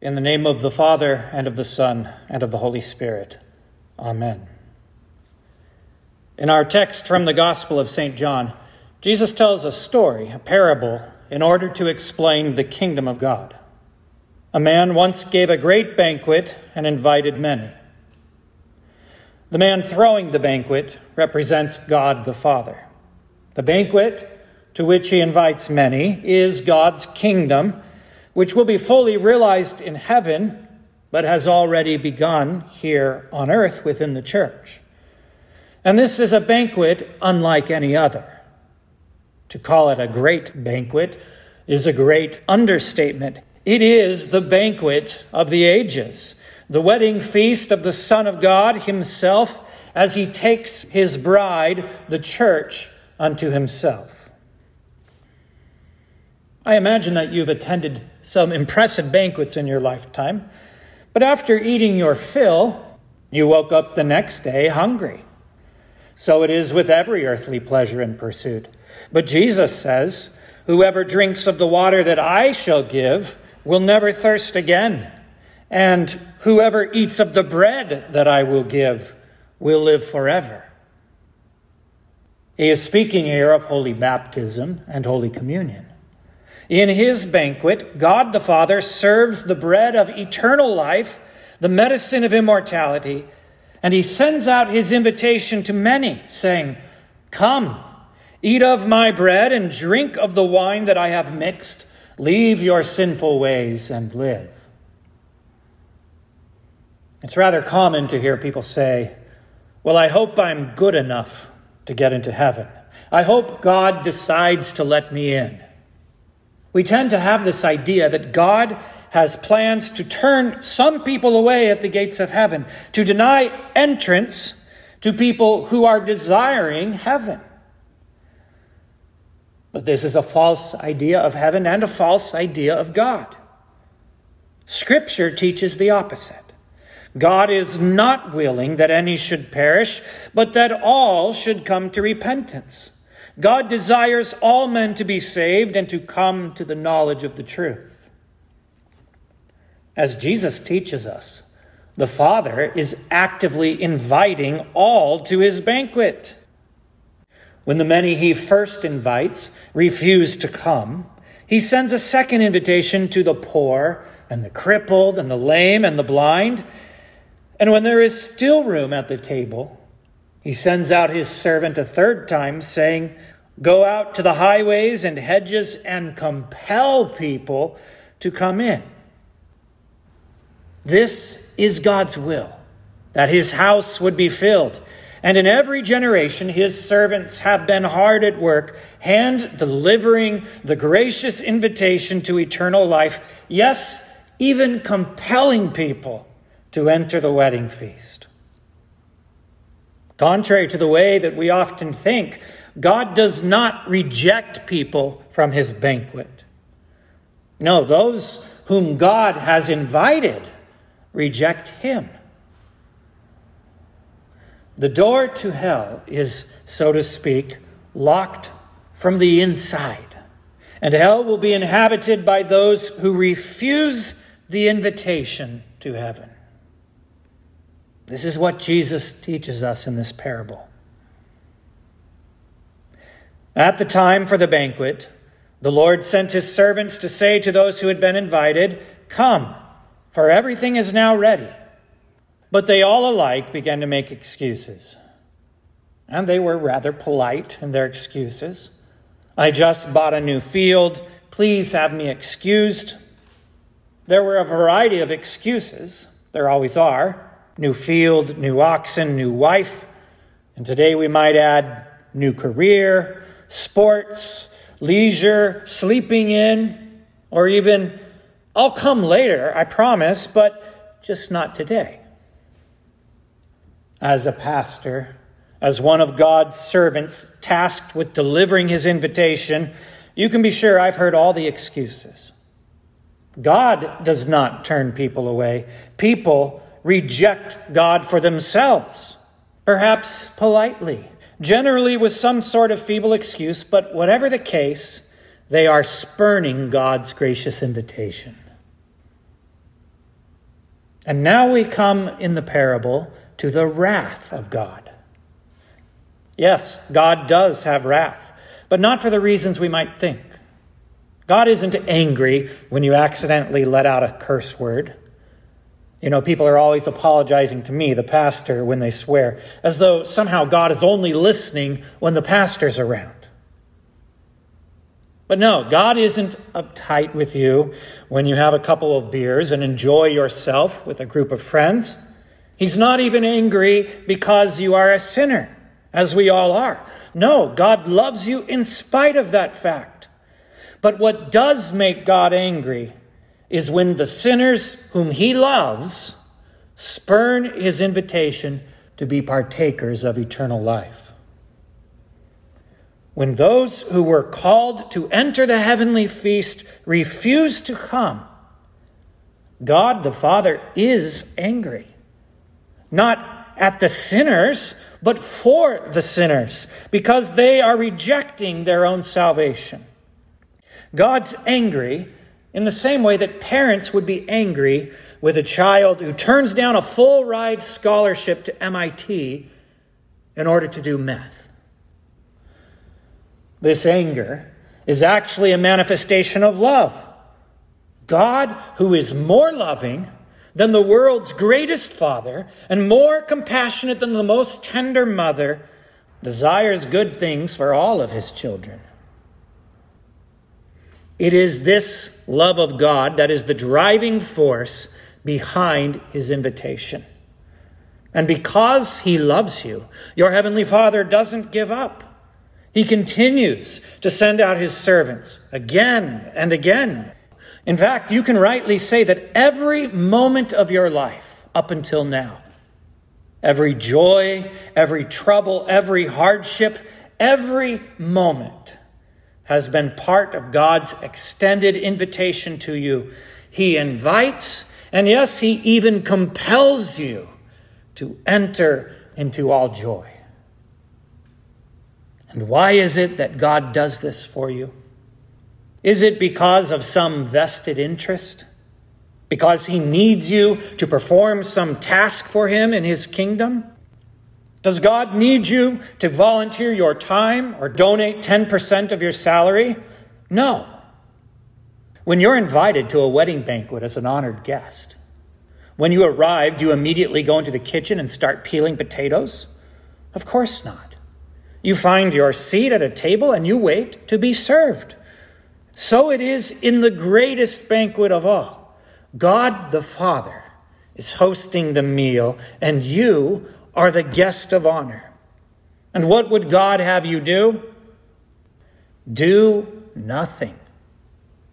In the name of the Father, and of the Son, and of the Holy Spirit. Amen. In our text from the Gospel of St. John, Jesus tells a story, a parable, in order to explain the kingdom of God. A man once gave a great banquet and invited many. The man throwing the banquet represents God the Father. The banquet to which he invites many is God's kingdom which will be fully realized in heaven, but has already begun here on earth within the church. And this is a banquet unlike any other. To call it a great banquet is a great understatement. It is the banquet of the ages, the wedding feast of the Son of God Himself as He takes His bride, the church, unto Himself. I imagine that you've attended some impressive banquets in your lifetime, but after eating your fill, you woke up the next day hungry. So it is with every earthly pleasure and pursuit. But Jesus says, Whoever drinks of the water that I shall give will never thirst again, and whoever eats of the bread that I will give will live forever. He is speaking here of holy baptism and holy communion. In his banquet, God the Father serves the bread of eternal life, the medicine of immortality, and he sends out his invitation to many, saying, Come, eat of my bread and drink of the wine that I have mixed. Leave your sinful ways and live. It's rather common to hear people say, Well, I hope I'm good enough to get into heaven. I hope God decides to let me in. We tend to have this idea that God has plans to turn some people away at the gates of heaven, to deny entrance to people who are desiring heaven. But this is a false idea of heaven and a false idea of God. Scripture teaches the opposite. God is not willing that any should perish, but that all should come to repentance. God desires all men to be saved and to come to the knowledge of the truth. As Jesus teaches us, the Father is actively inviting all to his banquet. When the many he first invites refuse to come, he sends a second invitation to the poor and the crippled and the lame and the blind. And when there is still room at the table, he sends out his servant a third time, saying, Go out to the highways and hedges and compel people to come in. This is God's will, that his house would be filled. And in every generation, his servants have been hard at work, hand delivering the gracious invitation to eternal life, yes, even compelling people to enter the wedding feast. Contrary to the way that we often think, God does not reject people from his banquet. No, those whom God has invited reject him. The door to hell is, so to speak, locked from the inside, and hell will be inhabited by those who refuse the invitation to heaven. This is what Jesus teaches us in this parable. At the time for the banquet, the Lord sent his servants to say to those who had been invited, Come, for everything is now ready. But they all alike began to make excuses. And they were rather polite in their excuses. I just bought a new field. Please have me excused. There were a variety of excuses. There always are new field, new oxen, new wife. And today we might add new career, sports, leisure, sleeping in, or even, I'll come later, I promise, but just not today. As a pastor, as one of God's servants tasked with delivering his invitation, you can be sure I've heard all the excuses. God does not turn people away. People reject God for themselves, perhaps politely, generally with some sort of feeble excuse, but whatever the case, they are spurning God's gracious invitation. And now we come in the parable to the wrath of God. Yes, God does have wrath, but not for the reasons we might think. God isn't angry when you accidentally let out a curse word. You know, people are always apologizing to me, the pastor, when they swear, as though somehow God is only listening when the pastor's around. But no, God isn't uptight with you when you have a couple of beers and enjoy yourself with a group of friends. He's not even angry because you are a sinner, as we all are. No, God loves you in spite of that fact. But what does make God angry is when the sinners whom he loves spurn his invitation to be partakers of eternal life. When those who were called to enter the heavenly feast refuse to come, God the Father is angry. Not at the sinners, but for the sinners, because they are rejecting their own salvation. God's angry in the same way that parents would be angry with a child who turns down a full ride scholarship to MIT in order to do meth. This anger is actually a manifestation of love. God, who is more loving than the world's greatest father and more compassionate than the most tender mother, desires good things for all of his children. It is this love of God that is the driving force behind his invitation. And because he loves you, your heavenly Father doesn't give up. He continues to send out his servants again and again. In fact, you can rightly say that every moment of your life up until now, every joy, every trouble, every hardship, every moment has been part of God's extended invitation to you. He invites, and yes, He even compels you to enter into all joy. And why is it that God does this for you? Is it because of some vested interest? Because He needs you to perform some task for Him in His kingdom? Does God need you to volunteer your time or donate 10% of your salary? No. When you're invited to a wedding banquet as an honored guest, when you arrive, do you immediately go into the kitchen and start peeling potatoes? Of course not. You find your seat at a table and you wait to be served. So it is in the greatest banquet of all. God the Father is hosting the meal, and you are the guest of honor. And what would God have you do? Do nothing.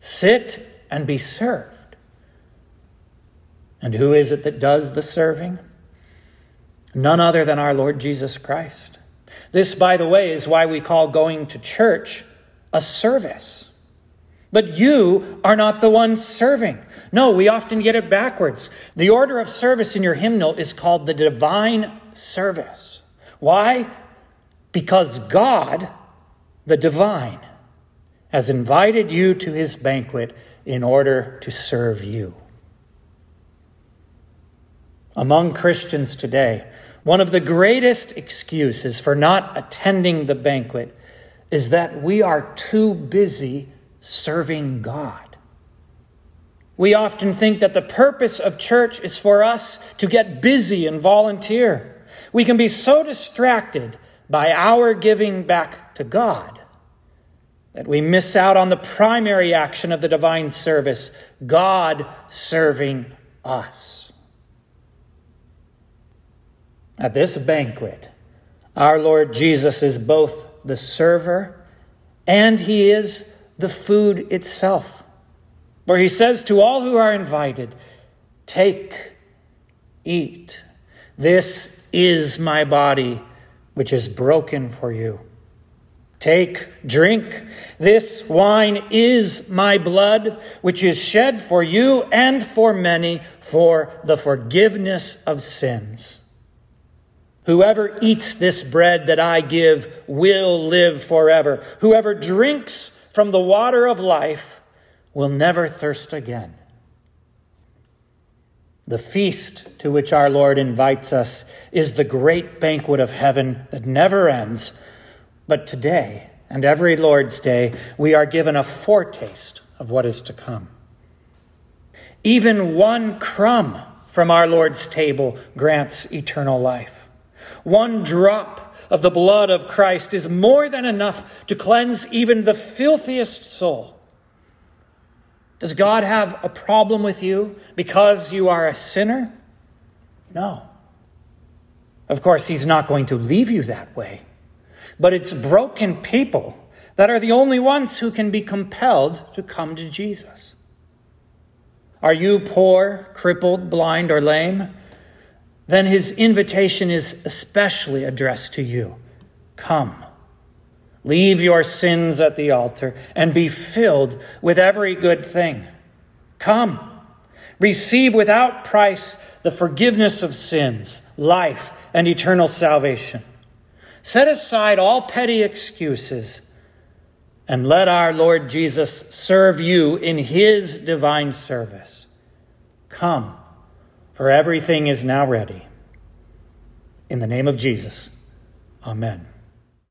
Sit and be served. And who is it that does the serving? None other than our Lord Jesus Christ. This, by the way, is why we call going to church a service. But you are not the one serving. No, we often get it backwards. The order of service in your hymnal is called the divine service. Why? Because God, the divine, has invited you to his banquet in order to serve you. Among Christians today, one of the greatest excuses for not attending the banquet is that we are too busy serving God. We often think that the purpose of church is for us to get busy and volunteer. We can be so distracted by our giving back to God that we miss out on the primary action of the divine service God serving us. At this banquet, our Lord Jesus is both the server and he is the food itself. Where he says to all who are invited, Take, eat. This is my body, which is broken for you. Take, drink. This wine is my blood, which is shed for you and for many for the forgiveness of sins. Whoever eats this bread that I give will live forever. Whoever drinks from the water of life will never thirst again. The feast to which our Lord invites us is the great banquet of heaven that never ends. But today and every Lord's Day, we are given a foretaste of what is to come. Even one crumb from our Lord's table grants eternal life. One drop of the blood of Christ is more than enough to cleanse even the filthiest soul. Does God have a problem with you because you are a sinner? No. Of course, He's not going to leave you that way. But it's broken people that are the only ones who can be compelled to come to Jesus. Are you poor, crippled, blind, or lame? Then His invitation is especially addressed to you. Come. Leave your sins at the altar and be filled with every good thing. Come, receive without price the forgiveness of sins, life, and eternal salvation. Set aside all petty excuses and let our Lord Jesus serve you in his divine service. Come, for everything is now ready. In the name of Jesus, amen.